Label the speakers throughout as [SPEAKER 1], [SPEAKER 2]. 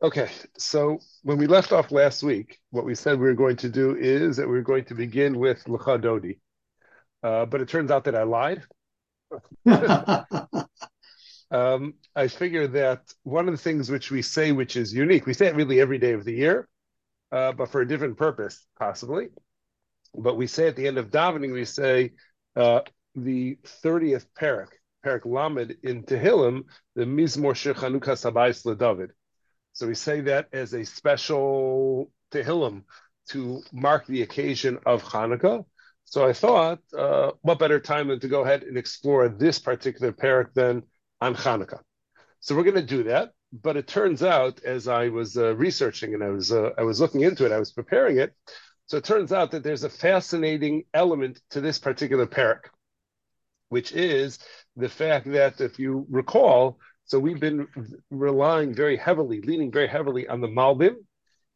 [SPEAKER 1] Okay, so when we left off last week, what we said we were going to do is that we were going to begin with Lecha Dodi. Uh, but it turns out that I lied. um, I figure that one of the things which we say, which is unique, we say it really every day of the year, uh, but for a different purpose, possibly. But we say at the end of davening, we say uh, the 30th parak, parak Lamed in Tehillim, the Mizmor Shir Chanukas Habayis LeDavid. So we say that as a special Tehillim to mark the occasion of Hanukkah. So I thought, uh, what better time than to go ahead and explore this particular parak than on Hanukkah. So we're going to do that. But it turns out, as I was uh, researching and I was uh, I was looking into it, I was preparing it. So it turns out that there's a fascinating element to this particular parak, which is the fact that if you recall, so we've been relying very heavily, leaning very heavily on the Malbim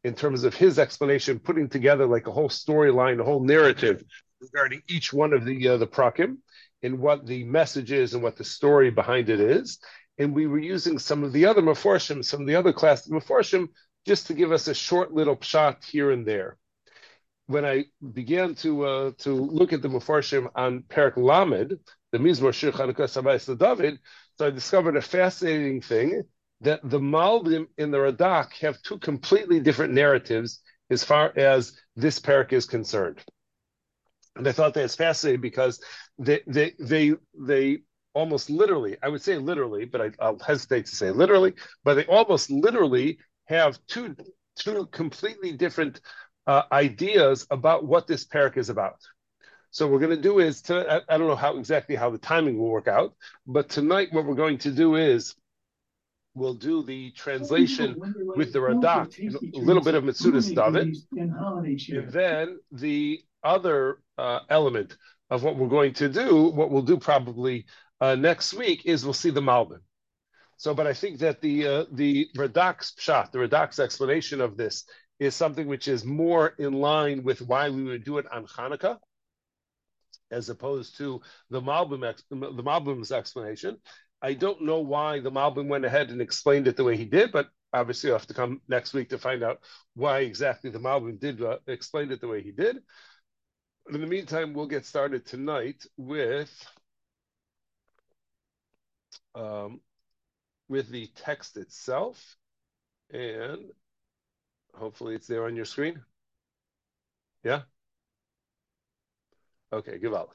[SPEAKER 1] in terms of his explanation, putting together like a whole storyline, a whole narrative regarding each one of the uh, the prakim and what the message is and what the story behind it is. And we were using some of the other maforshim, some of the other class maforshim, just to give us a short little shot here and there. When I began to uh, to look at the maforshim on Perak Lamed, the Mizmor Shir Chanukas Habayis David, so I discovered a fascinating thing that the Malbim in the Radak have two completely different narratives as far as this parak is concerned. And I thought that's fascinating because they they they they almost literally, I would say literally, but I, will hesitate to say literally, but they almost literally have two two completely different uh, ideas about what this parak is about. So what we're going to do is, I, I, don't know how exactly how the timing will work out, but tonight what we're going to do is we'll do the translation with the Radak, a little bit of Metzudas David, and then the other uh, element of what we're going to do, what we'll do probably uh, next week, is we'll see the Malbim. So, but I think that the uh, the Radak's shot, the Radak's explanation of this is something which is more in line with why we would do it on Hanukkah as opposed to the Malbim the Malbim's explanation. I don't know why the Malbim went ahead and explained it the way he did, but obviously I'll have to come next week to find out why exactly the Malbim did uh, explain it the way he did. In the meantime, we'll get started tonight with um, with the text itself, and hopefully it's there on your screen. Yeah. Okay, give Givalik.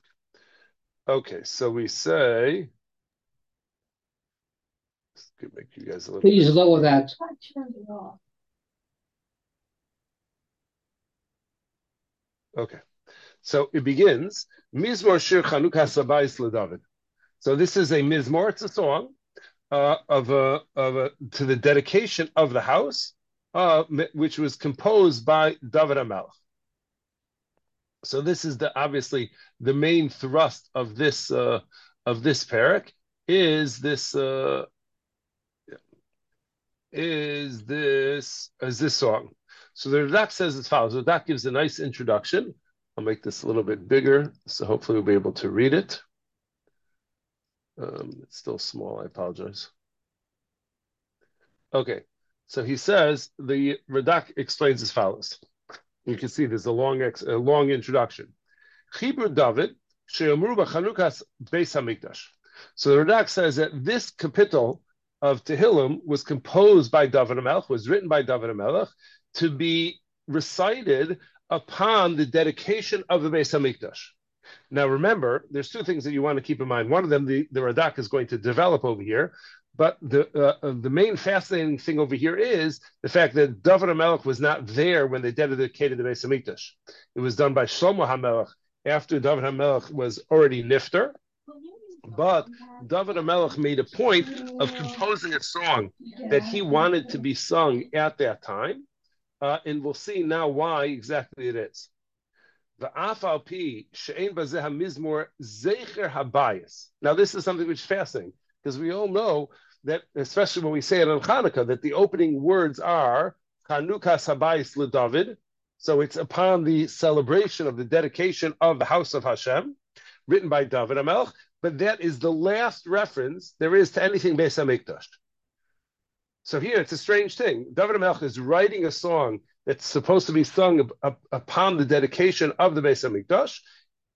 [SPEAKER 1] Okay, so we say, could make you guys a little.
[SPEAKER 2] Please lower that.
[SPEAKER 1] Okay, so it begins Mizmor Shir Chanukas Habayis LeDavid. So this is a mizmor; it's a song uh, of a of a to the dedication of the house, uh, which was composed by David Amelch. So this is the obviously the main thrust of this uh, of this parak is this uh, is this is this song. So the Radak says as follows. The Radak gives a nice introduction. I'll make this a little bit bigger, so hopefully we'll be able to read it. Um, it's still small. I apologize. Okay, so he says the Radak explains as follows. You can see there's a long ex, a long introduction. Chibur David she'amru b'chanukas beis hamikdash. So the Radak says that this kapitel of Tehillim was composed by David Melch, was written by David Melch to be recited upon the dedication of the Beis Hamikdash. Now, remember, there's two things that you want to keep in mind. One of them, the, the Radak is going to develop over here, but the uh, uh, the main fascinating thing over here is the fact that David HaMelech was not there when they dedicated the Beis Hamikdash. It was done by Shlomo HaMelech after David HaMelech was already nifter. But David HaMelech made a point of composing a song that he wanted to be sung at that time, uh, and we'll see now why exactly it is. Now, this is something which is fascinating because we all know that, especially when we say it on Hanukkah, that the opening words are Chanukas Habayis LeDavid. So it's upon the celebration of the dedication of the house of Hashem, written by David Amelch, but that is the last reference there is to anything Beis Hamikdash. So here it's a strange thing. David Melch is writing a song that's supposed to be sung upon the dedication of the Beis Hamikdash,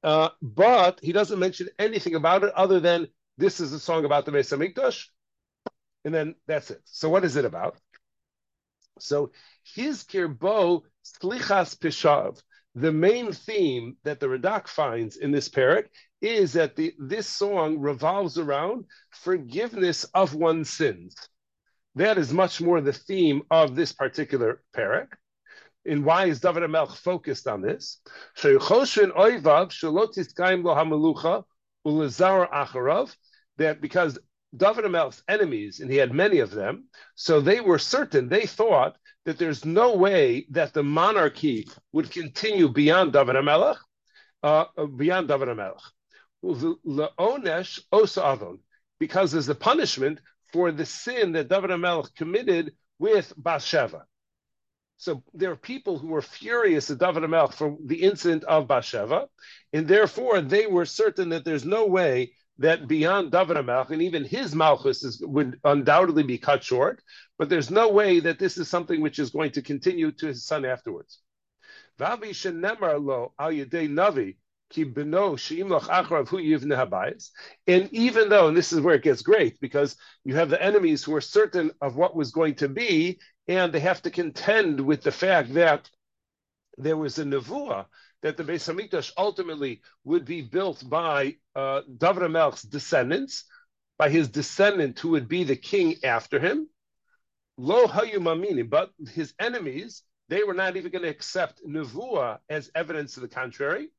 [SPEAKER 1] uh, but he doesn't mention anything about it other than this is a song about the Beis Hamikdash, and then that's it. So what is it about? So his kirbo slichas pishav. The main theme that the Radak finds in this parak is that the, this song revolves around forgiveness of one's sins. That is much more the theme of this particular parak. And why is David Amelch focused on this? That because David Amelch's enemies, and he had many of them, so they were certain, they thought that there's no way that the monarchy would continue beyond David Amelch, uh, beyond David Amelch. Because there's a punishment for the sin that David Amelch committed with Bathsheba. So there are people who were furious at David Amelch for the incident of Bathsheba, and therefore they were certain that there's no way that beyond David Amelch, and even his Malchus is, would undoubtedly be cut short, but there's no way that this is something which is going to continue to his son afterwards. and even though, and this is where it gets great, because you have the enemies who are certain of what was going to be, and they have to contend with the fact that there was a nevuah that the Beis Hamikdash ultimately would be built by uh, David Melch's descendants, by his descendant who would be the king after him. Lo hayumamini, but his enemies, they were not even going to accept nevuah as evidence to the contrary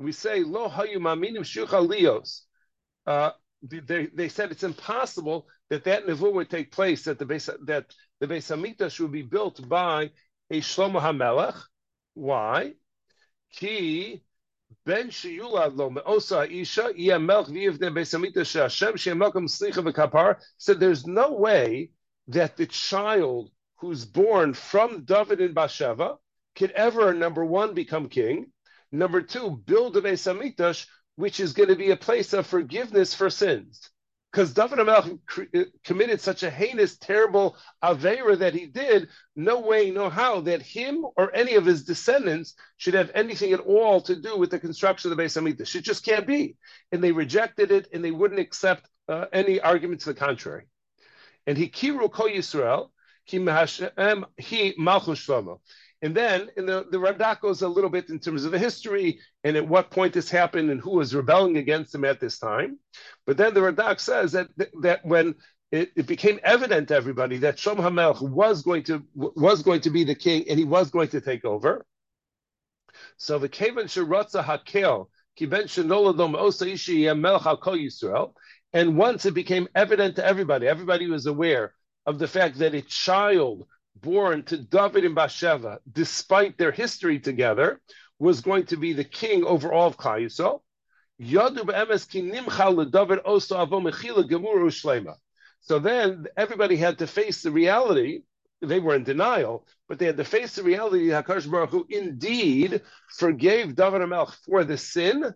[SPEAKER 1] we say lo hayu maminim lios. Uh, they, they said it's impossible that that nevuah would take place that the base that the Beis Hamikdash would be built by a Shlomo Hamelech. Why? Ki ben sheyulad lo meosa isha v'yivne Beis Hamikdash Hashem shemelcham slicha v'kapar. Said there's no way that the child who's born from David and Bathsheba could ever number one become king, Number two, build a Beis which is going to be a place of forgiveness for sins. Because David Amelch committed such a heinous, terrible avera that he did, no way, no how that him or any of his descendants should have anything at all to do with the construction of the Beis Hamikdash. It just can't be. And they rejected it, and they wouldn't accept uh, any argument to the contrary. And he kiru kol Yisrael, he malchus shlomo. And then in the, the Radak goes a little bit in terms of the history and at what point this happened and who was rebelling against him at this time. But then the Radak says that, that when it, it, became evident to everybody that Shom HaMelch was going to was going to be the king and he was going to take over. So the Kavan Sharatza Hakel, Kiben Shenoladom Osa Ishi Melch Al Yisrael. And once it became evident to everybody, everybody was aware of the fact that a child born to David and Bathsheba, despite their history together, was going to be the king over all of Klal Yisrael. So then everybody had to face the reality. They were in denial, but they had to face the reality Hakadosh Baruch Hu indeed forgave David Melch for the sin, and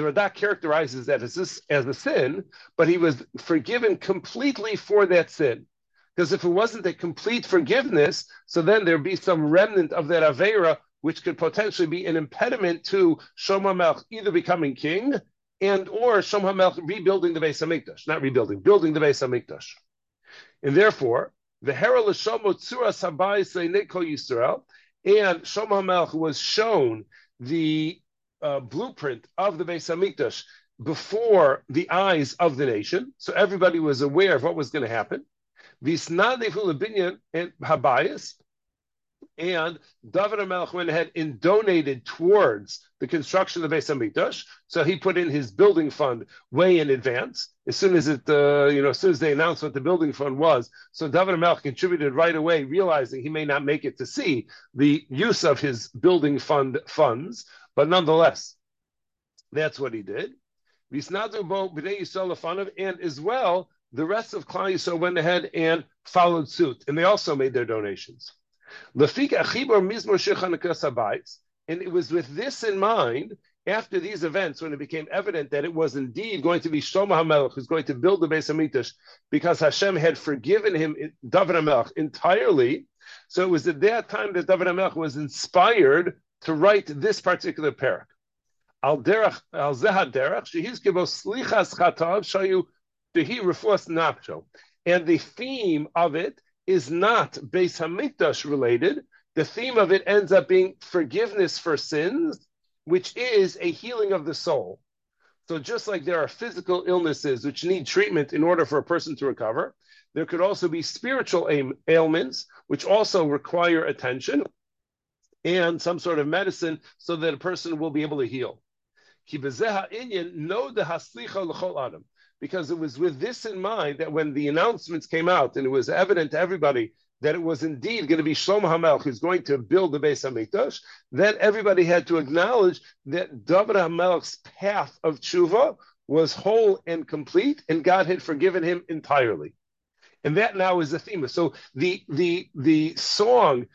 [SPEAKER 1] the Radak characterizes that as this as a sin, but he was forgiven completely for that sin. Because if it wasn't a complete forgiveness, so then there'd be some remnant of that Avera, which could potentially be an impediment to Shoma Melch either becoming king and or Shoma Melch rebuilding the Beis Hamikdash, not rebuilding, building the Beis Hamikdash. And therefore, the Herald Shomo Tzura Sabai Neko Yisrael, and Shoma Melch was shown the uh, blueprint of the Beis Hamikdash before the eyes of the nation, so everybody was aware of what was going to happen. Visnadefu and Habayis, and David Melch went ahead and donated towards the construction of the Beis Hamikdash. So he put in his building fund way in advance. As soon as it, uh, you know, as soon as they announced what the building fund was, so David Melch contributed right away, realizing he may not make it to see the use of his building fund funds, but nonetheless, that's what he did. And as well, the rest of Klal Yisrael went ahead and followed suit, and they also made their donations. And it was with this in mind, after these events, when it became evident that it was indeed going to be Shlomo HaMelech who's going to build the Beis Hamikdash, because Hashem had forgiven him, David HaMelech, entirely, so it was at that time that David HaMelech was inspired to write this particular parak. Al derech al zehad derech shehiz kibo slichas chatav shayu shehi refus nafsho. And the theme of it is not Beis Hamikdash related. The theme of it ends up being forgiveness for sins which is a healing of the soul. So just like there are physical illnesses which need treatment in order for a person to recover, there could also be spiritual ailments which also require attention and some sort of medicine so that a person will be able to heal. Because it was with this in mind that when the announcements came out and it was evident to everybody that it was indeed going to be Shlomo HaMelech who's going to build the Beis Hamikdash, then everybody had to acknowledge that David HaMelech's path of tshuva was whole and complete, and God had forgiven him entirely. And that now is the theme. So the the the song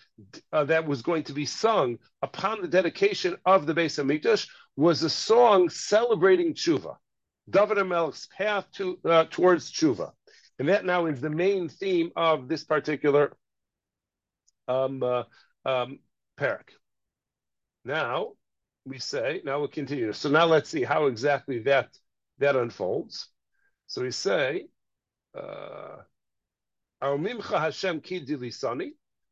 [SPEAKER 1] uh, that was going to be sung upon the dedication of the Beis Hamikdash was a song celebrating tshuva, David HaMelech's path to uh, towards tshuva. And that now is the main theme of this particular um, uh, um, parak. Now we say, now we'll continue. So now let's see how exactly that that unfolds. So we say, uh, Hashem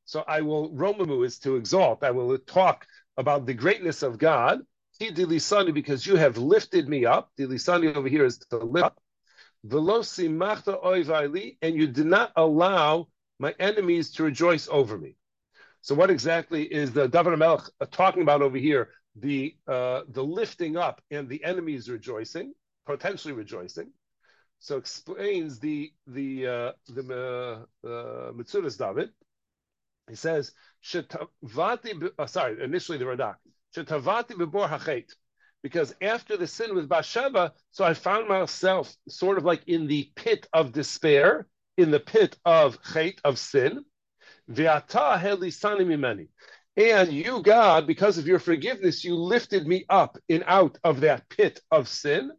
[SPEAKER 1] So I will, Romamu is to exalt, I will talk about the greatness of God, because you have lifted me up. Dilisani over here is to lift up and you did not allow my enemies to rejoice over me. So, what exactly is the David Melech talking about over here? The uh, the lifting up and the enemies rejoicing, potentially rejoicing. So, explains the the uh, the uh, uh, Metzudas David. He says, "Shetavati." Uh, sorry, initially the Radak. Hachet because after the sin with Bathsheba, so I found myself sort of like in the pit of despair, in the pit of hate, of sin. And you, God, because of your forgiveness, you lifted me up and out of that pit of sin.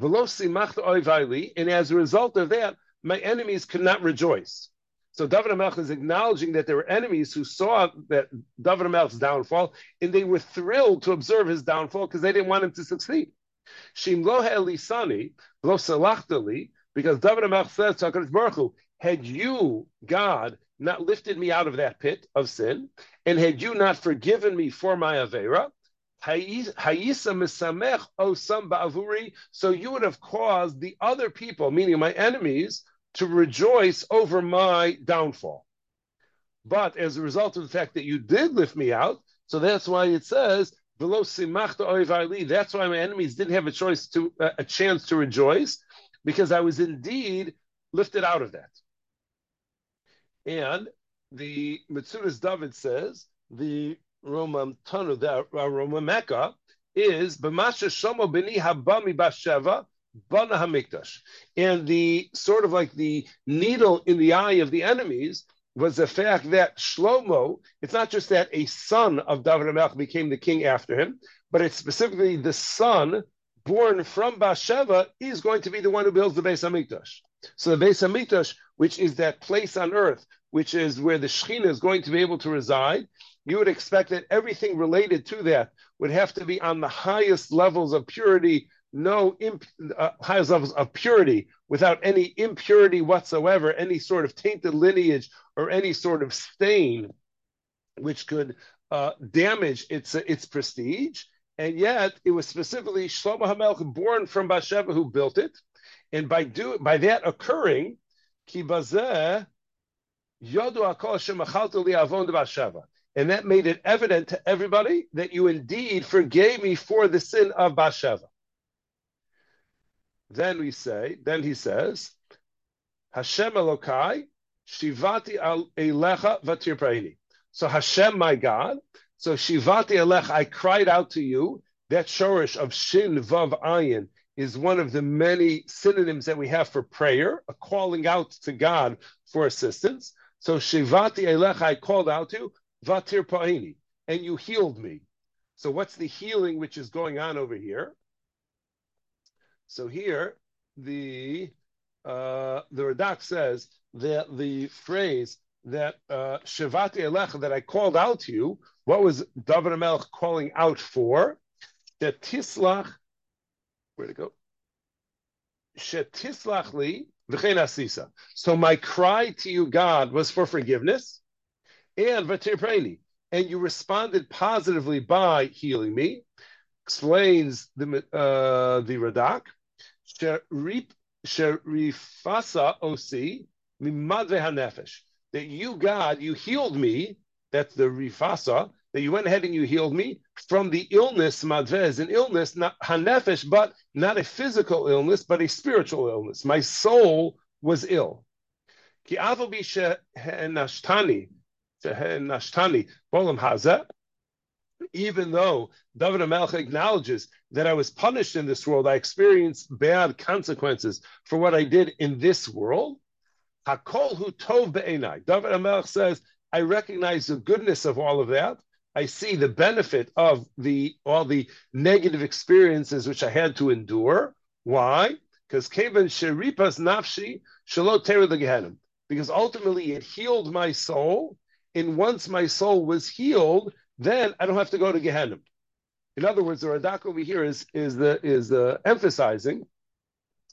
[SPEAKER 1] And as a result of that, my enemies could not rejoice. So David HaMelech is acknowledging that there were enemies who saw that David HaMelech's downfall, and they were thrilled to observe his downfall because they didn't want him to succeed. Shim lo he'elisani, lo because David HaMelech says to HaKadosh Baruch Hu, had you, God, not lifted me out of that pit of sin, and had you not forgiven me for my Avera, so you would have caused the other people, meaning my enemies, to rejoice over my downfall. But as a result of the fact that you did lift me out, so that's why it says, below that's why my enemies didn't have a choice to uh, a chance to rejoice, because I was indeed lifted out of that. And the Metzudas David says the Romam Tanu, the uh, Romam Mecca, is B'masha Shomo B'ni Habami Basheva Bana Hamikdash. And the sort of like the needle in the eye of the enemies was the fact that Shlomo, it's not just that a son of David HaMelech became the king after him, but it's specifically the son born from Bathsheba is going to be the one who builds the Beis Hamikdash. So the Beis Hamikdash, which is that place on earth, which is where the Shekhinah is going to be able to reside, you would expect that everything related to that would have to be on the highest levels of purity, no imp, uh, highest levels of purity without any impurity whatsoever, any sort of tainted lineage or any sort of stain which could uh, damage its uh, its prestige. And yet, it was specifically Shlomo Hamelch, born from Bathsheba, who built it. And by do by that occurring. And that made it evident to everybody that you indeed forgave me for the sin of Bathsheba. Then we say, then he says, Hashem Elokai, Shivati Elecha Vatirpraini. So Hashem, my God, so Shivati Elecha, I cried out to you. That shorish of Shin Vav Ayin is one of the many synonyms that we have for prayer, a calling out to God for assistance. So Shivati Elecha, I called out to you, Vatir Pa'ini, and you healed me. So what's the healing which is going on over here? So here, the uh, the Radak says that the phrase that uh, Shavati Elech that I called out to you, what was David Amelch calling out for? That Tislach, where'd it go? Shetislach li asisa. So my cry to you, God, was for forgiveness and v'tirpreni, and you responded positively by healing me. Explains the uh, the Radak. Sherifasa osi hanefesh. That you, God, you healed me. That's the rifasa. That you went ahead and you healed me from the illness. Madve is an illness, not hanefesh, but not a physical illness, but a spiritual illness. My soul was ill. Ki bolam even though David Amelch acknowledges that I was punished in this world, I experienced bad consequences for what I did in this world. Hakol hu tov be'enai. David Amelch says, I recognize the goodness of all of that. I see the benefit of the all the negative experiences which I had to endure. Why? Because Kevin Sheripas Nafshi Shalot Gehenim. Because ultimately it healed my soul. And once my soul was healed, then I don't have to go to Gehenna. In other words, the Radak over here is is the is uh, emphasizing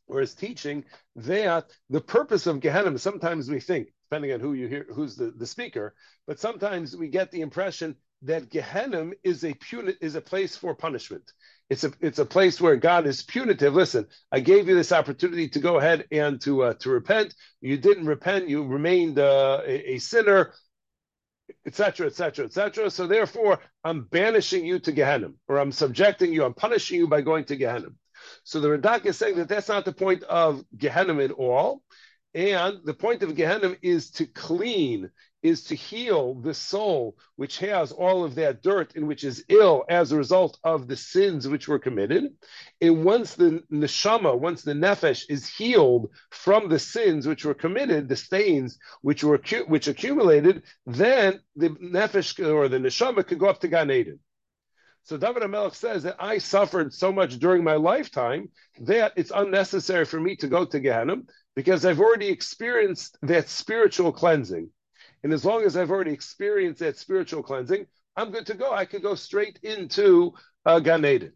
[SPEAKER 1] or is teaching that the purpose of Gehenna. Sometimes we think, depending on who you hear, who's the, the speaker, but sometimes we get the impression that Gehenna is a puni- is a place for punishment. It's a it's a place where God is punitive. Listen, I gave you this opportunity to go ahead and to uh, to repent. You didn't repent. You remained uh, a, a sinner etc., etc., etc. So therefore, I'm banishing you to Gehenna, or I'm subjecting you, I'm punishing you by going to Gehenna. So the Radak is saying that that's not the point of Gehenna at all. And the point of Gehenna is to clean, is to heal the soul, which has all of that dirt and which is ill as a result of the sins which were committed. And once the neshama, once the nefesh is healed from the sins which were committed, the stains which were which accumulated, then the nefesh or the neshama could go up to Gan Eden. So David Amelech says that I suffered so much during my lifetime that it's unnecessary for me to go to Gehenna because I've already experienced that spiritual cleansing. And as long as I've already experienced that spiritual cleansing, I'm good to go. I could go straight into uh, Gan Eden.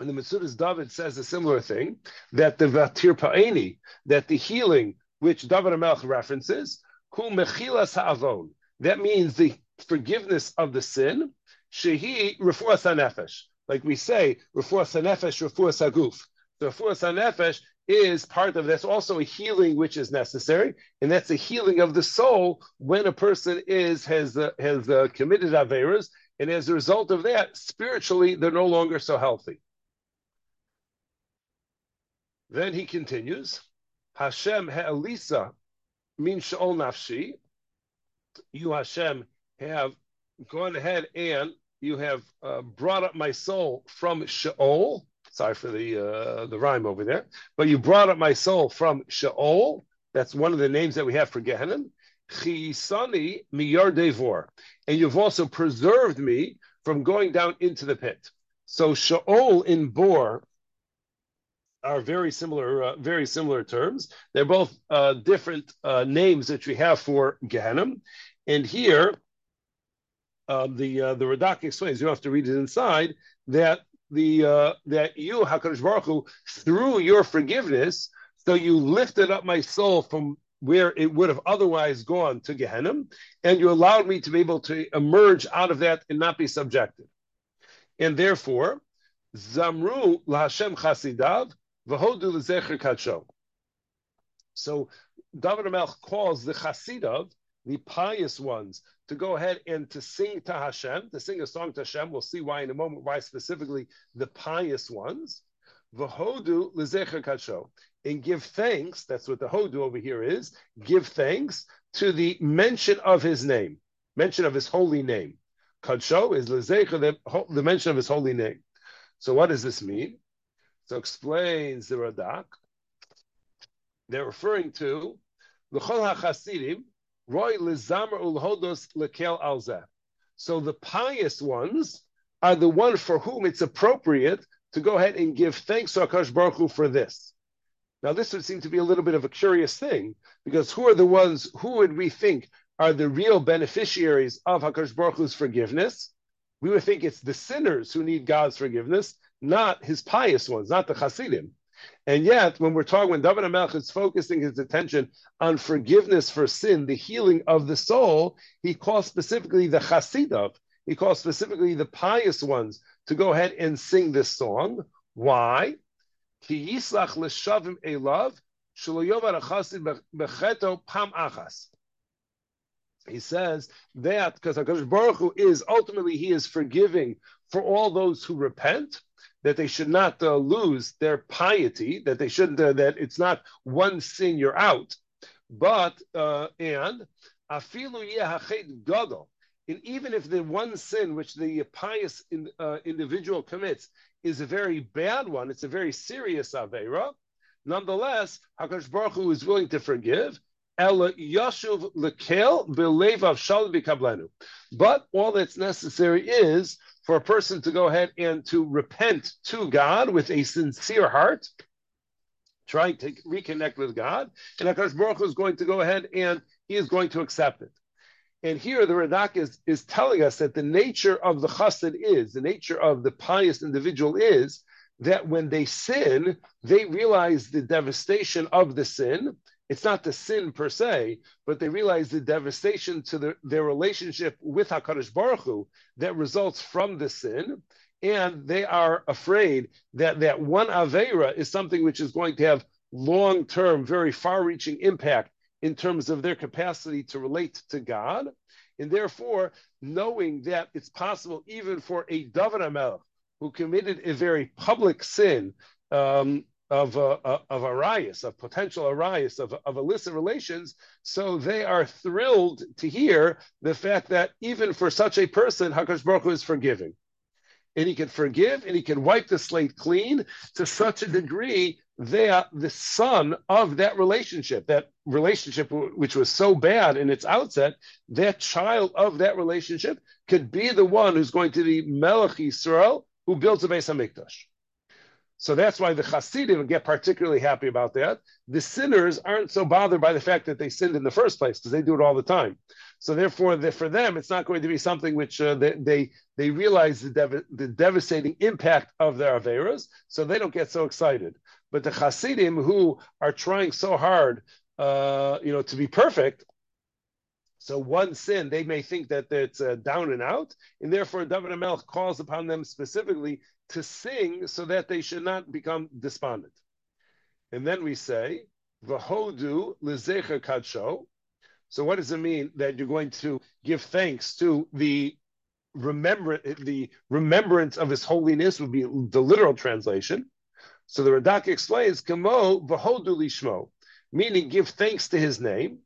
[SPEAKER 1] And the Metzudas David says a similar thing that the Vatir Pa'eni, that the healing which David Amelch references, Mechilas Ha'avon, that means the forgiveness of the sin, Shehi Refuas HaNefesh. Like we say, Refuas HaNefesh, Refuas HaGuf. The Refuas HaNefesh is part of that's also a healing which is necessary, and that's a healing of the soul when a person is has uh, has uh, committed averas, and as a result of that, spiritually they're no longer so healthy. Then he continues, Hashem ha'elisa min sheol nafshi. You Hashem have gone ahead and you have uh, brought up my soul from Sheol Sorry for the uh, the rhyme over there. But you brought up my soul from Sheol. That's one of the names that we have for Gehenna. Chisani miyar devor. And you've also preserved me from going down into the pit. So Sheol in Bor are very similar, uh, very similar terms. They're both uh, different uh, names that we have for Gehenna. And here, uh, the uh, the Radak explains. You don't have to read it inside that the uh, that you Hakadosh Baruch Hu, through your forgiveness, so you lifted up my soul from where it would have otherwise gone to Gehenna, and you allowed me to be able to emerge out of that and not be subjected. And therefore, Zamru laHashem Chasidav v'hodu l'zecher kadsho. So David Amelch calls the Chasidav, the pious ones, to go ahead and to sing to Hashem, to sing a song to Hashem. We'll see why in a moment, why specifically the pious ones. V'hodu l'zecher kadsho. And give thanks, that's what the hodu over here is, give thanks to the mention of his name, mention of his holy name. Kadsho is l'zecher, the, the mention of his holy name. So what does this mean? So explains the Radak. They're referring to l'chol ha'chasidim, Roy lezamer ulhodos lekel alzeh. So the pious ones are the one for whom it's appropriate to go ahead and give thanks to Akash Baruch Hu for this. Now, this would seem to be a little bit of a curious thing because who are the ones, who would we think are the real beneficiaries of Hakadosh Baruch Hu's forgiveness? We would think it's the sinners who need God's forgiveness, not his pious ones, not the Hasidim. And yet, when we're talking, when David HaMelech is focusing his attention on forgiveness for sin, the healing of the soul, he calls specifically the Hasidav, he calls specifically the pious ones to go ahead and sing this song. Why? He says that because Hakadosh Baruch Hu is ultimately he is forgiving for all those who repent, that they should not uh, lose their piety, that they shouldn't uh, that it's not one sin you're out, but uh, and afilu yehachet gadol. And even if the one sin which the pious in, uh, individual commits is a very bad one, it's a very serious Avera, nonetheless, HaKadosh Baruch Hu is willing to forgive. But all that's necessary is for a person to go ahead and to repent to God with a sincere heart, trying to reconnect with God, and HaKadosh Baruch is going to go ahead and he is going to accept it. And here the Radak is, is telling us that the nature of the chassid is, the nature of the pious individual is that when they sin, they realize the devastation of the sin. It's not the sin per se, but they realize the devastation to the, their relationship with HaKadosh Baruch Hu that results from the sin. And they are afraid that that one Aveira is something which is going to have long term, very far reaching impact in terms of their capacity to relate to God. And therefore, knowing that it's possible even for a David who committed a very public sin um, of, uh, uh of arayos, of potential arayos, of, of illicit relations, so they are thrilled to hear the fact that even for such a person, Hakadosh Baruch Hu is forgiving and he can forgive and he can wipe the slate clean to such a degree they are the son of that relationship, that relationship which was so bad in its outset, that child of that relationship could be the one who's going to be Melech Yisrael who builds a Beis Hamikdash. So that's why the Hasidim get particularly happy about that. The sinners aren't so bothered by the fact that they sinned in the first place because they do it all the time. So therefore, the, for them, it's not going to be something which uh, they, they, they realize the, dev- the devastating impact of their averas, so they don't get so excited. But the Hasidim who are trying so hard, uh, you know, to be perfect, so one sin, they may think that it's uh, down and out, and therefore David Melch calls upon them specifically to sing so that they should not become despondent. And then we say, Vahodu lezecher kadsho, so what does it mean that you're going to give thanks to the remember the remembrance of his holiness would be the literal translation. So the Radak explains, Kamo v'hodu lishmo, meaning give thanks to his name.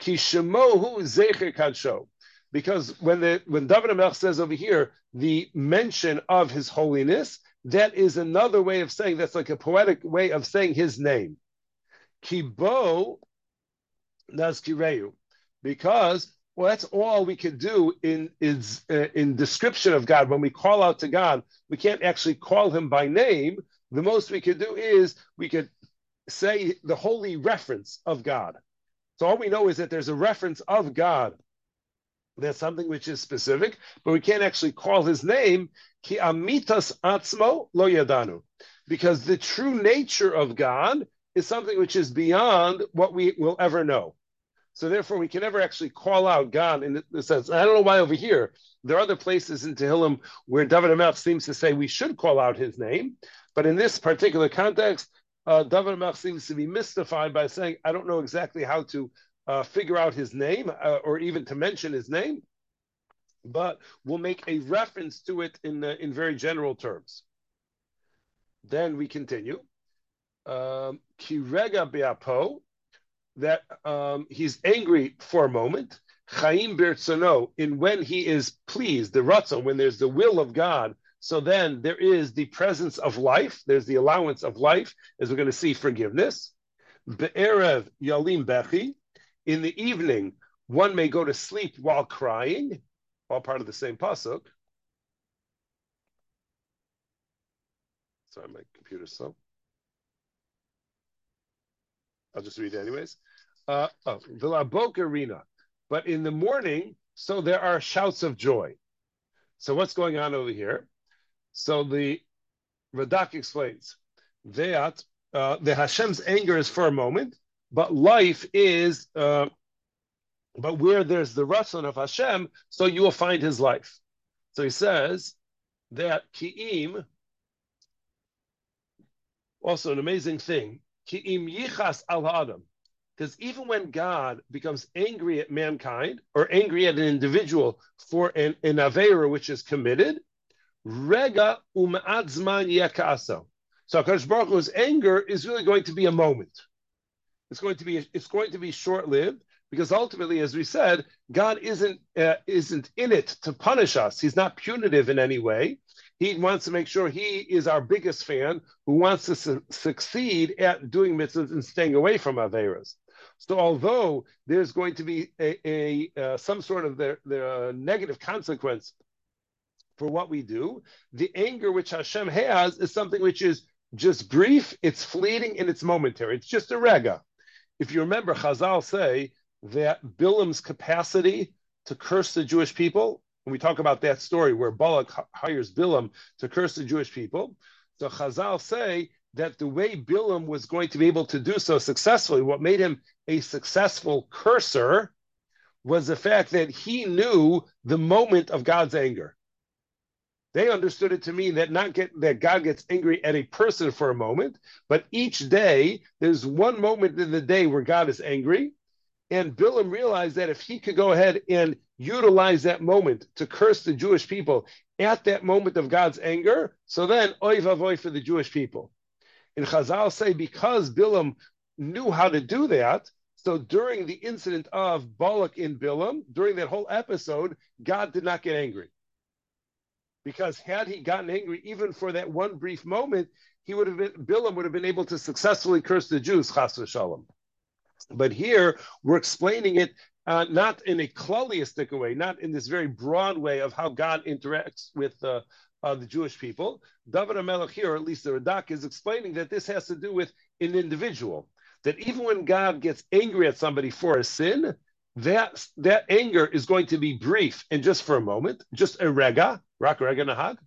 [SPEAKER 1] Ki shemohu zecher kadsho. Because when the when David Amelch says over here the mention of his holiness, that is another way of saying that's like a poetic way of saying his name. Kibo nazkireu because well, that's all we can do in is uh, in description of God. When we call out to God, we can't actually call Him by name. The most we can do is we could say the holy reference of God. So all we know is that there's a reference of God. That's something which is specific, but we can't actually call His name. Ki amitas atzmo lo yadanu, because the true nature of God is something which is beyond what we will ever know. So therefore, we can never actually call out God in the sense. I don't know why over here there are other places in Tehillim where David Amelch seems to say we should call out his name, but in this particular context, uh, David Amelch seems to be mystified by saying, "I don't know exactly how to uh, figure out his name uh, or even to mention his name." But we'll make a reference to it in uh, in very general terms. Then we continue. Um, Kirega beapo, that um, he's angry for a moment. Chaim Birtzono, in when he is pleased, the ratzon, when there's the will of God, so then there is the presence of life, there's the allowance of life, as we're going to see forgiveness. Be'erev yalim bechi, in the evening, one may go to sleep while crying, all part of the same pasuk. Sorry, my computer's slow. I'll just read it anyways. Uh, oh, Vilabokarina. But in the morning, so there are shouts of joy. So what's going on over here? So the Radak explains that uh, the Hashem's anger is for a moment, but life is, uh, but where there's the ratzon of Hashem, so you will find His life. So he says that ki'im, also an amazing thing, ki'im yichas al ha'adam, because even when God becomes angry at mankind or angry at an individual for an, an avera which is committed, rega um'adzman yakaso. So Hakadosh Baruch Hu's anger is really going to be a moment. It's going to be it's going to be short lived because ultimately, as we said, God isn't uh, isn't in it to punish us. He's not punitive in any way. He wants to make sure he is our biggest fan who wants to su- succeed at doing mitzvahs and staying away from averas. So although there's going to be a, a uh, some sort of the, the negative consequence for what we do, the anger which Hashem has is something which is just brief, it's fleeting, and it's momentary. It's just a rega. If you remember, Chazal say that Bilam's capacity to curse the Jewish people, when we talk about that story where Balak hires Bilam to curse the Jewish people, so Chazal say that the way Bilam was going to be able to do so successfully, what made him a successful cursor was the fact that he knew the moment of God's anger. They understood it to mean that not get that God gets angry at a person for a moment, but each day there's one moment in the day where God is angry. And Bilam realized that if he could go ahead and utilize that moment to curse the Jewish people at that moment of God's anger, so then oy vavoy for the Jewish people. And Chazal say because Bilam knew how to do that, so during the incident of Balak in Bilam, during that whole episode, God did not get angry. Because had he gotten angry even for that one brief moment, he would have been Bilam would have been able to successfully curse the Jews, chas v'shalom. But here we're explaining it uh, not in a klaliistic way, not in this very broad way of how God interacts with uh, uh, the Jewish people. David HaMelech here, or at least the Radak, is explaining that this has to do with an individual that even when God gets angry at somebody for a sin, that that anger is going to be brief and just for a moment, just a rega, rak rega nahad,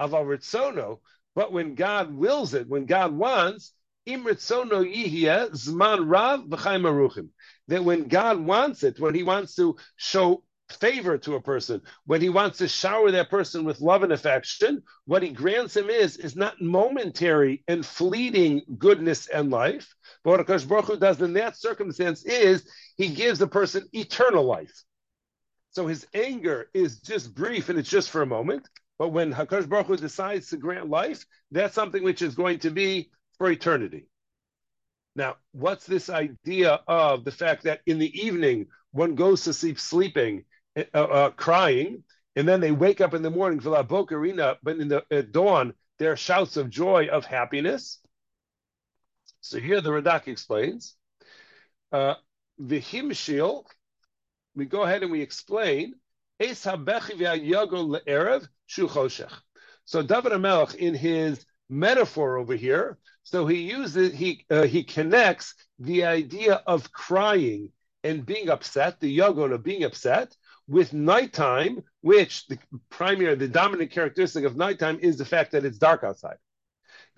[SPEAKER 1] aval But when God wills it, when God wants, im ritzono yihya eh, zman rav v'chaim aruchim. That when God wants it, when He wants to show favor to a person, when he wants to shower that person with love and affection, what he grants him is is not momentary and fleeting goodness and life. But what Akash Baruch Hu does in that circumstance is he gives the person eternal life. So his anger is just brief and it's just for a moment. But when Hakadosh Baruch Hu decides to grant life, that's something which is going to be for eternity. Now, what's this idea of the fact that in the evening one goes to sleep sleeping uh, uh, crying, and then they wake up in the morning, but in the at dawn, there are shouts of joy, of happiness. So here the Radak explains, uh, the himshil, we go ahead and we explain, so David HaMelech in his metaphor over here, so he uses, he, uh, he connects the idea of crying and being upset, the yagon of being upset, with nighttime, which the primary, the dominant characteristic of nighttime is the fact that it's dark outside.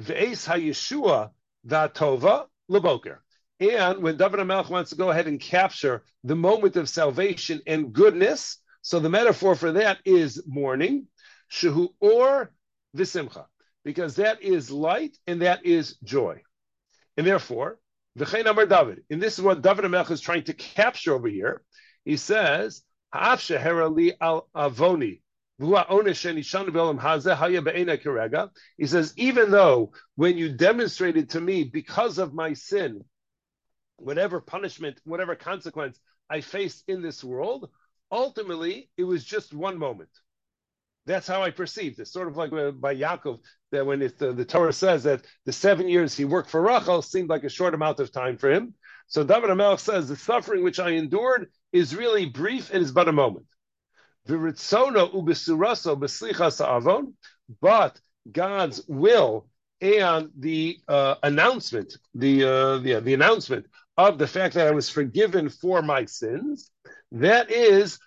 [SPEAKER 1] Ve'es ha'yeshua va'tova leboker. And when David HaMelech wants to go ahead and capture the moment of salvation and goodness, so the metaphor for that is morning, shehu or v'simcha, because that is light and that is joy. And therefore, v'chein amar David, and this is what David HaMelech is trying to capture over here. He says, he says, even though when you demonstrated to me because of my sin, whatever punishment, whatever consequence I faced in this world, ultimately it was just one moment. That's how I perceived it. Sort of like uh, by Yaakov, that when it, the, the Torah says that the seven years he worked for Rachel seemed like a short amount of time for him. So David HaMelech says the suffering which I endured is really brief and is but a moment. But God's will and the uh, announcement, the uh, the, the announcement of the fact that I was forgiven for my sins, that is.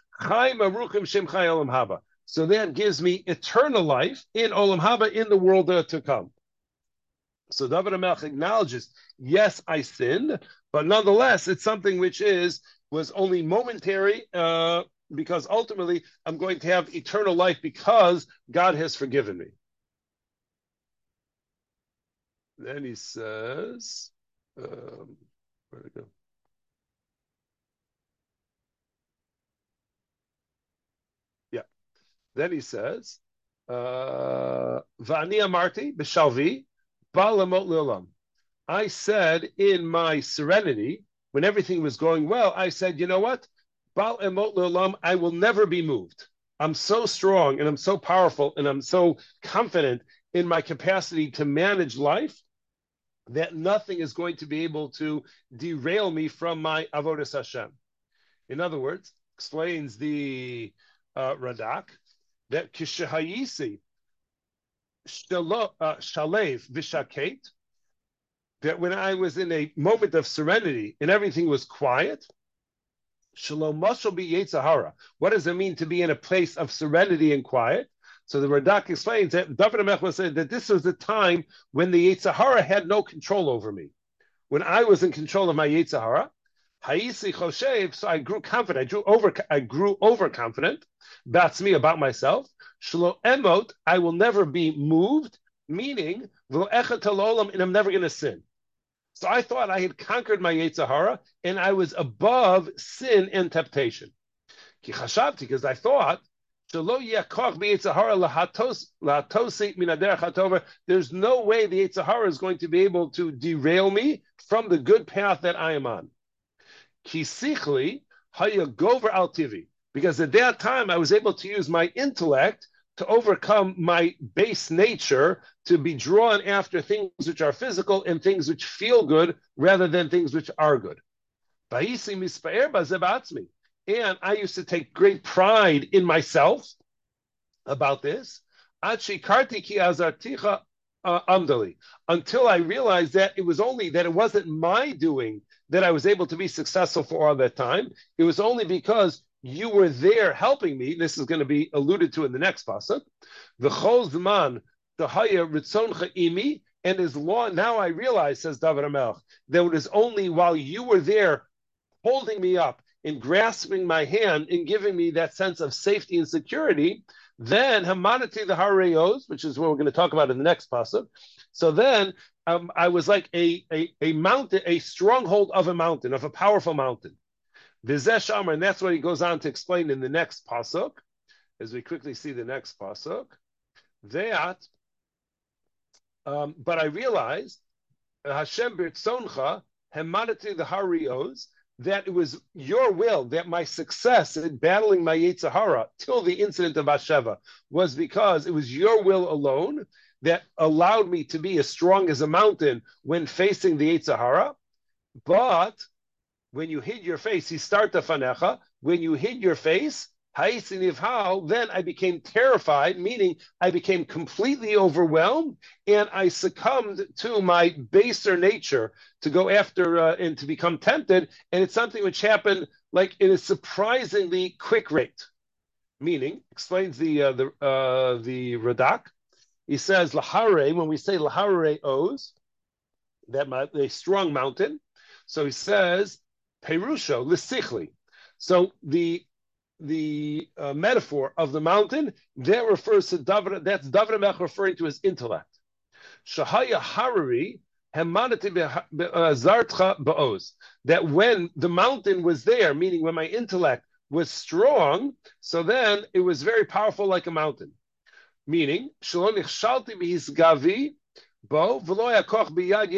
[SPEAKER 1] So that gives me eternal life in Olam Haba in the world uh, to come. So David Melch acknowledges, yes, I sinned, but nonetheless, it's something which is was only momentary uh, because ultimately I'm going to have eternal life because God has forgiven me. Then he says, um, where to go? Yeah. Then he says, uh, Vani amarti b'shalvi I said in my serenity, when everything was going well, I said, you know what? Bal emot I will never be moved. I'm so strong and I'm so powerful and I'm so confident in my capacity to manage life that nothing is going to be able to derail me from my avodas Hashem. In other words, explains the uh, Radak that kishahayisi Uh, shalev v'shaket that when I was in a moment of serenity and everything was quiet, shalom mashal be Yetzahara. What does it mean to be in a place of serenity and quiet? So the Radak explains that David Amechla said that this was the time when the Yetzahara had no control over me. When I was in control of my Yetzahara, Haisi Choshev, so I grew confident. I grew over. I grew overconfident. That's me about myself. Shlo emot, I will never be moved. Meaning, and I'm never going to sin. So I thought I had conquered my Yetzahara and I was above sin and temptation. Because I thought there's no way the Yitzhahara is going to be able to derail me from the good path that I am on. Because at that time I was able to use my intellect to overcome my base nature to be drawn after things which are physical and things which feel good rather than things which are good. And I used to take great pride in myself about this. Uh, until I realized that it was only that it wasn't my doing that I was able to be successful for all that time. It was only because you were there helping me. This is going to be alluded to in the next pasuk. The chol the haya ritzoncha imi, and his law. Now I realize, says David Amelch, that it was only while you were there holding me up and grasping my hand and giving me that sense of safety and security. Then hamanati the harayos, which is what we're going to talk about in the next pasuk. So then um, I was like a, a, a mountain, a stronghold of a mountain, of a powerful mountain. Vizesh and that's what he goes on to explain in the next pasuk, as we quickly see the next pasuk. That, um, but I realized Hashem Birtzoncha Hemadati the Harios that it was your will that my success in battling my Yetzirah till the incident of Asheva was because it was your will alone that allowed me to be as strong as a mountain when facing the Yetzirah. But when you hid your face, he started fanecha. When you hid your face, then I became terrified, meaning I became completely overwhelmed and I succumbed to my baser nature to go after uh, and to become tempted. And it's something which happened like in a surprisingly quick rate. Meaning, explains the uh, the uh, the Radak. He says lahare when we say lahare oz, that a strong mountain. So he says Perusho, Lisichli. So the the uh, metaphor of the mountain that refers to David. That's David Melch referring to his intellect. Shahaya Harari ba'oz. That when the mountain was there, meaning when my intellect was strong, so then it was very powerful like a mountain. Meaning, gavi bo biyad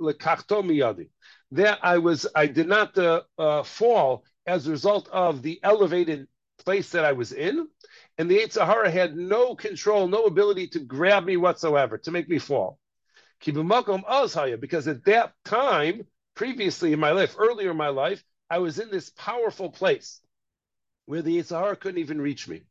[SPEAKER 1] lekachto miyadi that I was I did not uh, uh, fall as a result of the elevated place that I was in, and the Yitzhahara had no control, no ability to grab me whatsoever to make me fall. Because at that time, previously in my life, earlier in my life, I was in this powerful place where the Yitzhahara couldn't even reach me.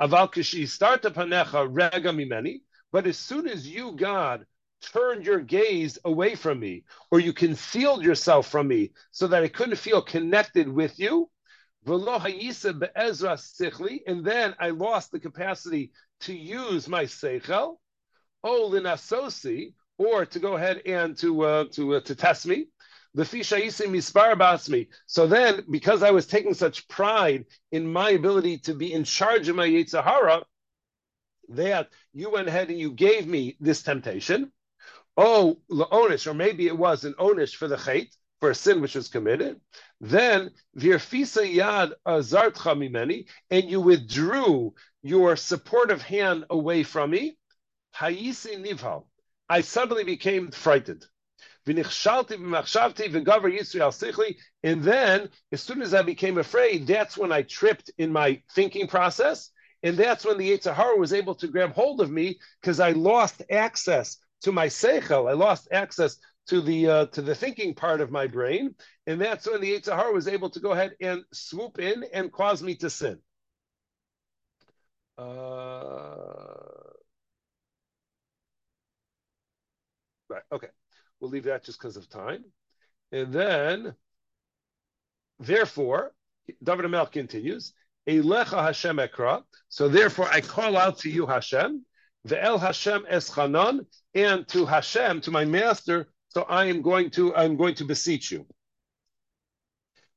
[SPEAKER 1] Aval panecha rega mimeni, But as soon as you, God, turned your gaze away from me, or you concealed yourself from me so that I couldn't feel connected with you, and then I lost the capacity to use my seichel, or to go ahead and to uh, to uh, to test me. So then, because I was taking such pride in my ability to be in charge of my Yitzhahara, that you went ahead and you gave me this temptation. Oh, onish, or maybe it was an onish for the chait, for a sin which was committed. Then virfisa yad azartcha mimeni, and you withdrew your supportive hand away from me. Hayisi nivhal. I suddenly became frightened. And then, as soon as I became afraid, that's when I tripped in my thinking process. And that's when the Yitzhahara was able to grab hold of me because I lost access to my seichel. I lost access to the uh, to the thinking part of my brain, and that's when the Yitzhahara was able to go ahead and swoop in and cause me to sin. Uh... Right. Okay. We'll leave that just because of time. And then, therefore, David Amel continues, Elecha Hashem Ekra. So therefore, I call out to you, Hashem, the El Hashem Eschanan, and to Hashem, to my master. So I am going to, I'm going to beseech you.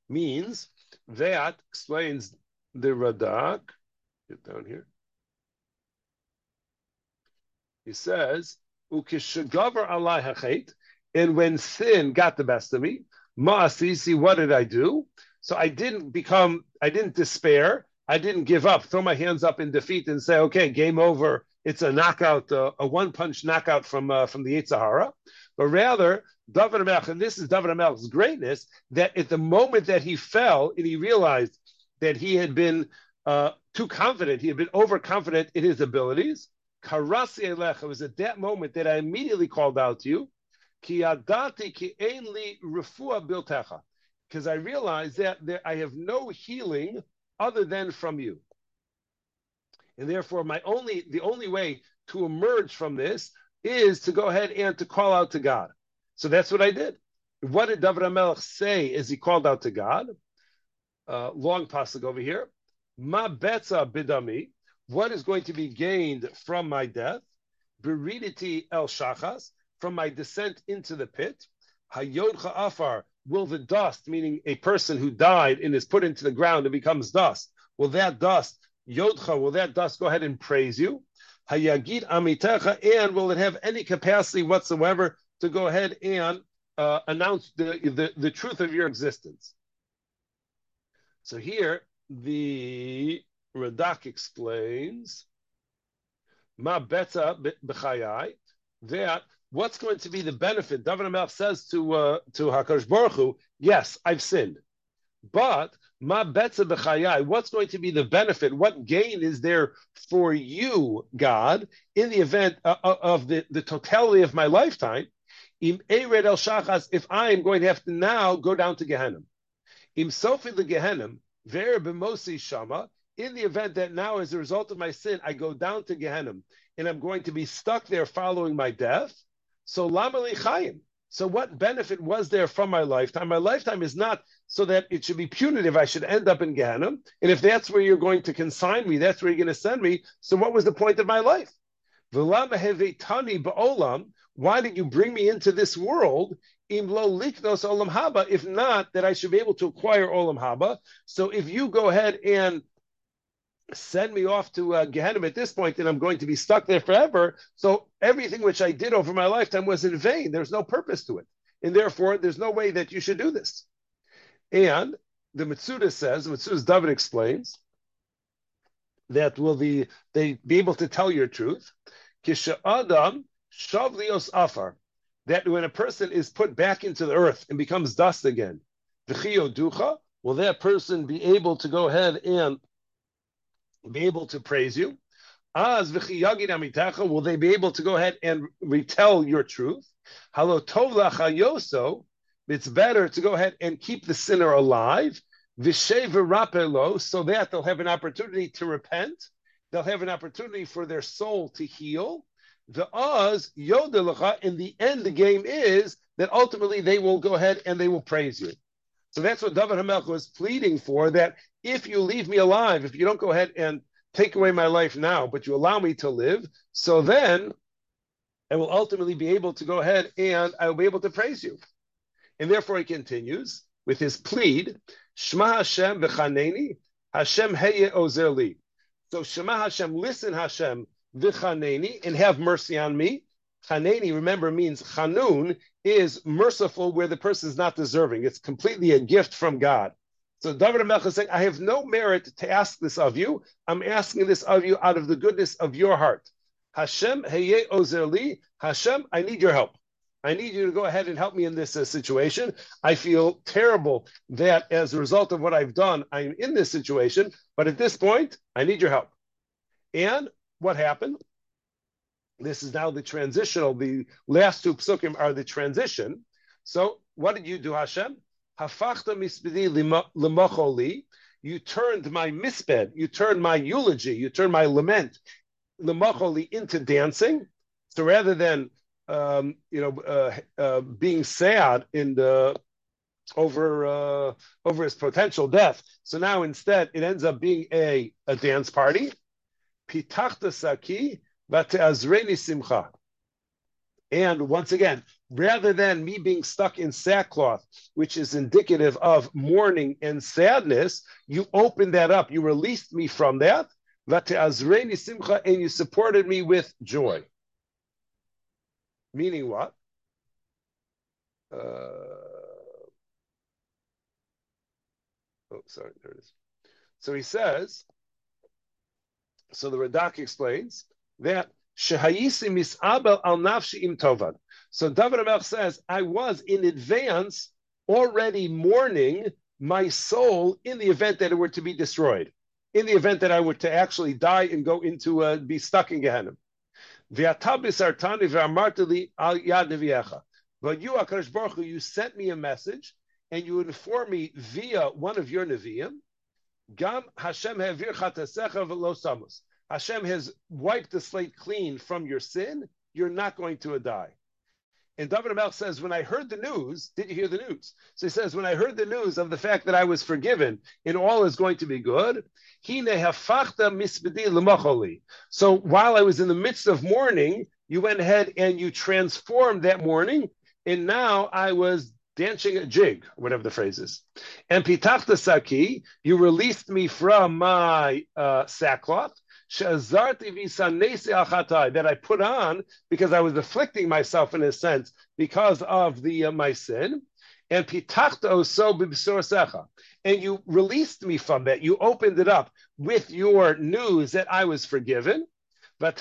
[SPEAKER 1] Means that explains the Radak. Get down here. He says, "Ukishagover alai hachet." And when sin got the best of me, ma'asisi, what did I do? So I didn't become, I didn't despair. I didn't give up, throw my hands up in defeat and say, okay, game over. It's a knockout, uh, a one punch knockout from uh, from the Yitzhahara. But rather, David Amelch, and this is David Amelch's greatness, that at the moment that he fell and he realized that he had been uh, too confident, he had been overconfident in his abilities. Karasi Elech, it was at that moment that I immediately called out to you. Because I realize that there, I have no healing other than from you. And therefore, my only the only way to emerge from this is to go ahead and to call out to God. So that's what I did. What did David HaMelech say as he called out to God? Uh, long pasuk over here. Ma betza bidami. What is going to be gained from my death? Beriditi el shachas from my descent into the pit. Hayodcha afar, will the dust, meaning a person who died and is put into the ground and becomes dust, will that dust, Yodcha, will that dust go ahead and praise you? Hayagid amitecha, and will it have any capacity whatsoever to go ahead and uh, announce the, the, the truth of your existence? So here, the Radak explains, Ma beta b'chayai, that what's going to be the benefit? David Amelch says to uh, to Hakadosh Baruch Hu, yes, I've sinned, but ma betza b'chayai. What's going to be the benefit? What gain is there for you, God, in the event uh, uh of the, the totality of my lifetime? Im ered el shachas. If I am going to have to now go down to Gehenna, im sofi the Gehenna, ver b'mosi shama. In the event that now, as a result of my sin, I go down to Gehenna and I'm going to be stuck there following my death. So lamali chayim. So what benefit was there from my lifetime? My lifetime is not so that it should be punitive. I should end up in Gehenna. And if that's where you're going to consign me, that's where you're going to send me. So what was the point of my life? Why did you bring me into this world? If not, that I should be able to acquire olam haba. So if you go ahead and send me off to uh, Gehenna at this point, and I'm going to be stuck there forever. So everything which I did over my lifetime was in vain. There's no purpose to it, and therefore there's no way that you should do this. And the Mitzuda says, Metzudas David explains that will the they be able to tell your truth? Kisha Adam Shavlios Afar, that when a person is put back into the earth and becomes dust again, Ducha, will that person be able to go ahead and be able to praise you? Will they be able to go ahead and retell your truth? It's better to go ahead and keep the sinner alive, so that they'll have an opportunity to repent. They'll have an opportunity for their soul to heal. The Oz Yodelacha, in the end, the game is that ultimately they will go ahead and they will praise you. So that's what David Hamelch was pleading for, that if you leave me alive, if you don't go ahead and take away my life now, but you allow me to live, so then I will ultimately be able to go ahead and I will be able to praise you. And therefore he continues with his plead, Shema Hashem v'chaneni, Hashem heye ozerli. So Shema Hashem, listen Hashem v'chaneni, and have mercy on me. Chaneni, remember, means chanun is merciful where the person is not deserving. It's completely a gift from God. So David Melch is saying, I have no merit to ask this of you. I'm asking this of you out of the goodness of your heart. Hashem, heye ozerli. Hashem, I need your help. I need you to go ahead and help me in this uh, situation. I feel terrible that as a result of what I've done, I'm in this situation. But at this point, I need your help. And what happened? This is now the transitional. The last two psukim are the transition. So what did you do, Hashem? Hafachta mispedi limacholi. You turned my misbed, you turned my eulogy, you turned my lament, limacholi into dancing. So rather than um, you know uh, uh, being sad in the over uh, over his potential death, so now instead it ends up being a a dance party. Pitachta saki v'te'azreni simcha. And once again, rather than me being stuck in sackcloth, which is indicative of mourning and sadness, you opened that up. You released me from that. V'te'azreni simcha, and you supported me with joy. Meaning what? Uh, oh, sorry, there it is. So he says, so the Radak explains that Shehayisi misabel al nafshi im tovad. So David Amelch says, I was in advance already mourning my soul in the event that it were to be destroyed, in the event that I were to actually die and go into uh, be stuck in Gehenna. But you, Akash Baruch Hu, you sent me a message and you informed me via one of your Nevi'im, Gam Hashem has wiped the slate clean from your sin, you're not going to die. And David Amel says, when I heard the news, did you hear the news? So he says, when I heard the news of the fact that I was forgiven and all is going to be good, so while I was in the midst of mourning, you went ahead and you transformed that mourning, and now I was dancing a jig, whatever the phrase is. And pitachta saki, you released me from my uh, sackcloth, that I put on because I was afflicting myself in a sense because of the uh, my sin. And pitachta so and you released me from that. You opened it up with your news that I was forgiven. But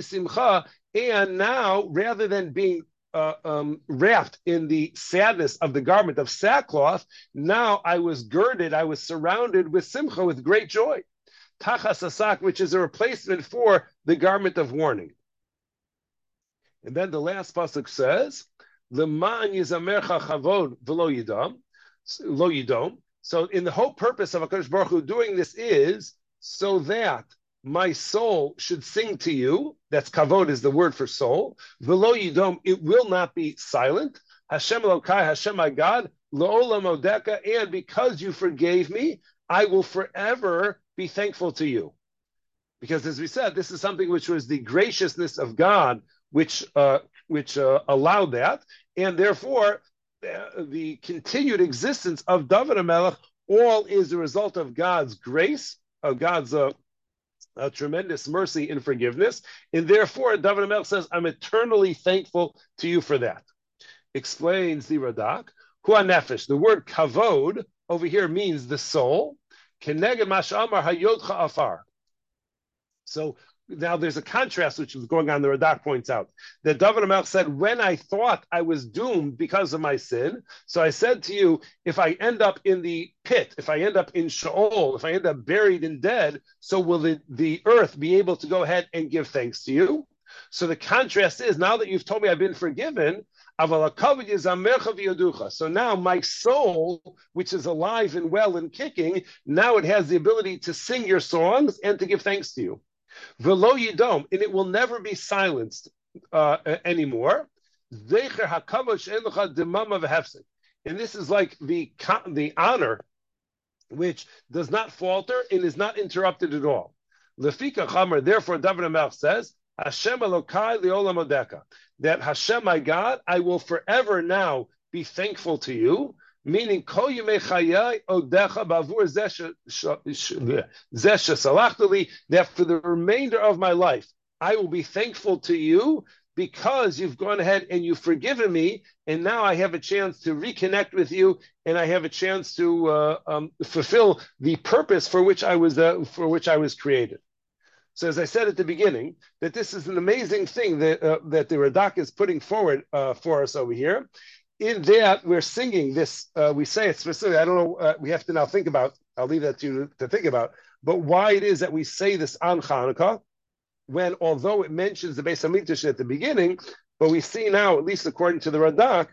[SPEAKER 1] simcha, and now rather than being uh, um, wrapped in the sadness of the garment of sackcloth, now I was girded, I was surrounded with simcha, with great joy tachas asak, which is a replacement for the garment of warning. And then the last pasuk says, "Leman yizamercha chavod v'lo yidam, lo yidom." So, in the whole purpose of Hakadosh Baruch Hu doing this is so that my soul should sing to you. That's kavod is the word for soul. V'lo yidom, it will not be silent. Hashem Elokai, Hashem my God, la'olam odeka, and because you forgave me, I will forever be thankful to you. Because as we said, this is something which was the graciousness of God which uh, which uh, allowed that, and therefore uh, the continued existence of David Amelech all is a result of God's grace, of God's uh, tremendous mercy and forgiveness, and therefore David Amelech says, "I'm eternally thankful to you for that." Explains the Radak, Hua Nefesh. The word kavod over here means the soul. So now there's a contrast which is going on. The Radak points out that David Amelch said, "When I thought I was doomed because of my sin, so I said to you, if I end up in the pit, if I end up in Sheol, if I end up buried and dead, so will the, the earth be able to go ahead and give thanks to you?" So the contrast is now that you've told me I've been forgiven, so now my soul, which is alive and well and kicking, now it has the ability to sing your songs and to give thanks to you. Velo and it will never be silenced. uh, anymore. And this is like the the honor which does not falter and is not interrupted at all. Therefore David Amelch says, Hashem Elokai Liolam Odeka, that Hashem my God, I will forever now be thankful to you, meaning Kol Yimei Odecha Bavur Zesha Salachtali, that for the remainder of my life, I will be thankful to you because you've gone ahead and you've forgiven me, and now I have a chance to reconnect with you, and I have a chance to uh, um, fulfill the purpose for which I was uh, for which I was created. So, as I said at the beginning, that this is an amazing thing that uh, that the Radak is putting forward uh, for us over here. In that, we're singing this. Uh, we say it specifically. I don't know. Uh, we have to now think about. I'll leave that to you to think about. But why it is that we say this on Hanukkah, when although it mentions the Beis Hamikdash at the beginning, but we see now, at least according to the Radak,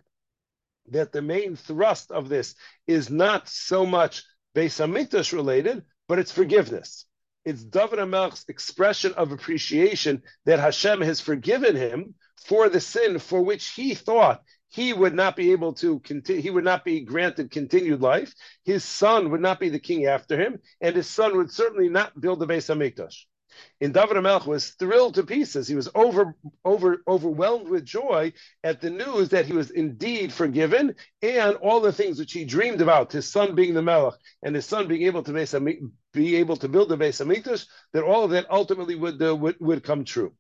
[SPEAKER 1] that the main thrust of this is not so much Beis Hamikdash related, but it's forgiveness. It's David Amelch's expression of appreciation that Hashem has forgiven him for the sin for which he thought he would not be able to continue, he would not be granted continued life. His son would not be the king after him, and his son would certainly not build the Beis Hamikdash and David Melch was thrilled to pieces. He was over, over, overwhelmed with joy at the news that he was indeed forgiven, and all the things which he dreamed about, his son being the Melech and his son being able to be able to build the Beis Hamikdash, that all of that ultimately would, uh, would would come true.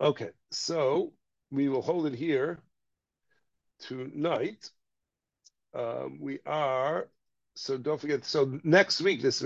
[SPEAKER 1] Okay, so we will hold it here tonight. Um, we are so don't forget. So next week, this week.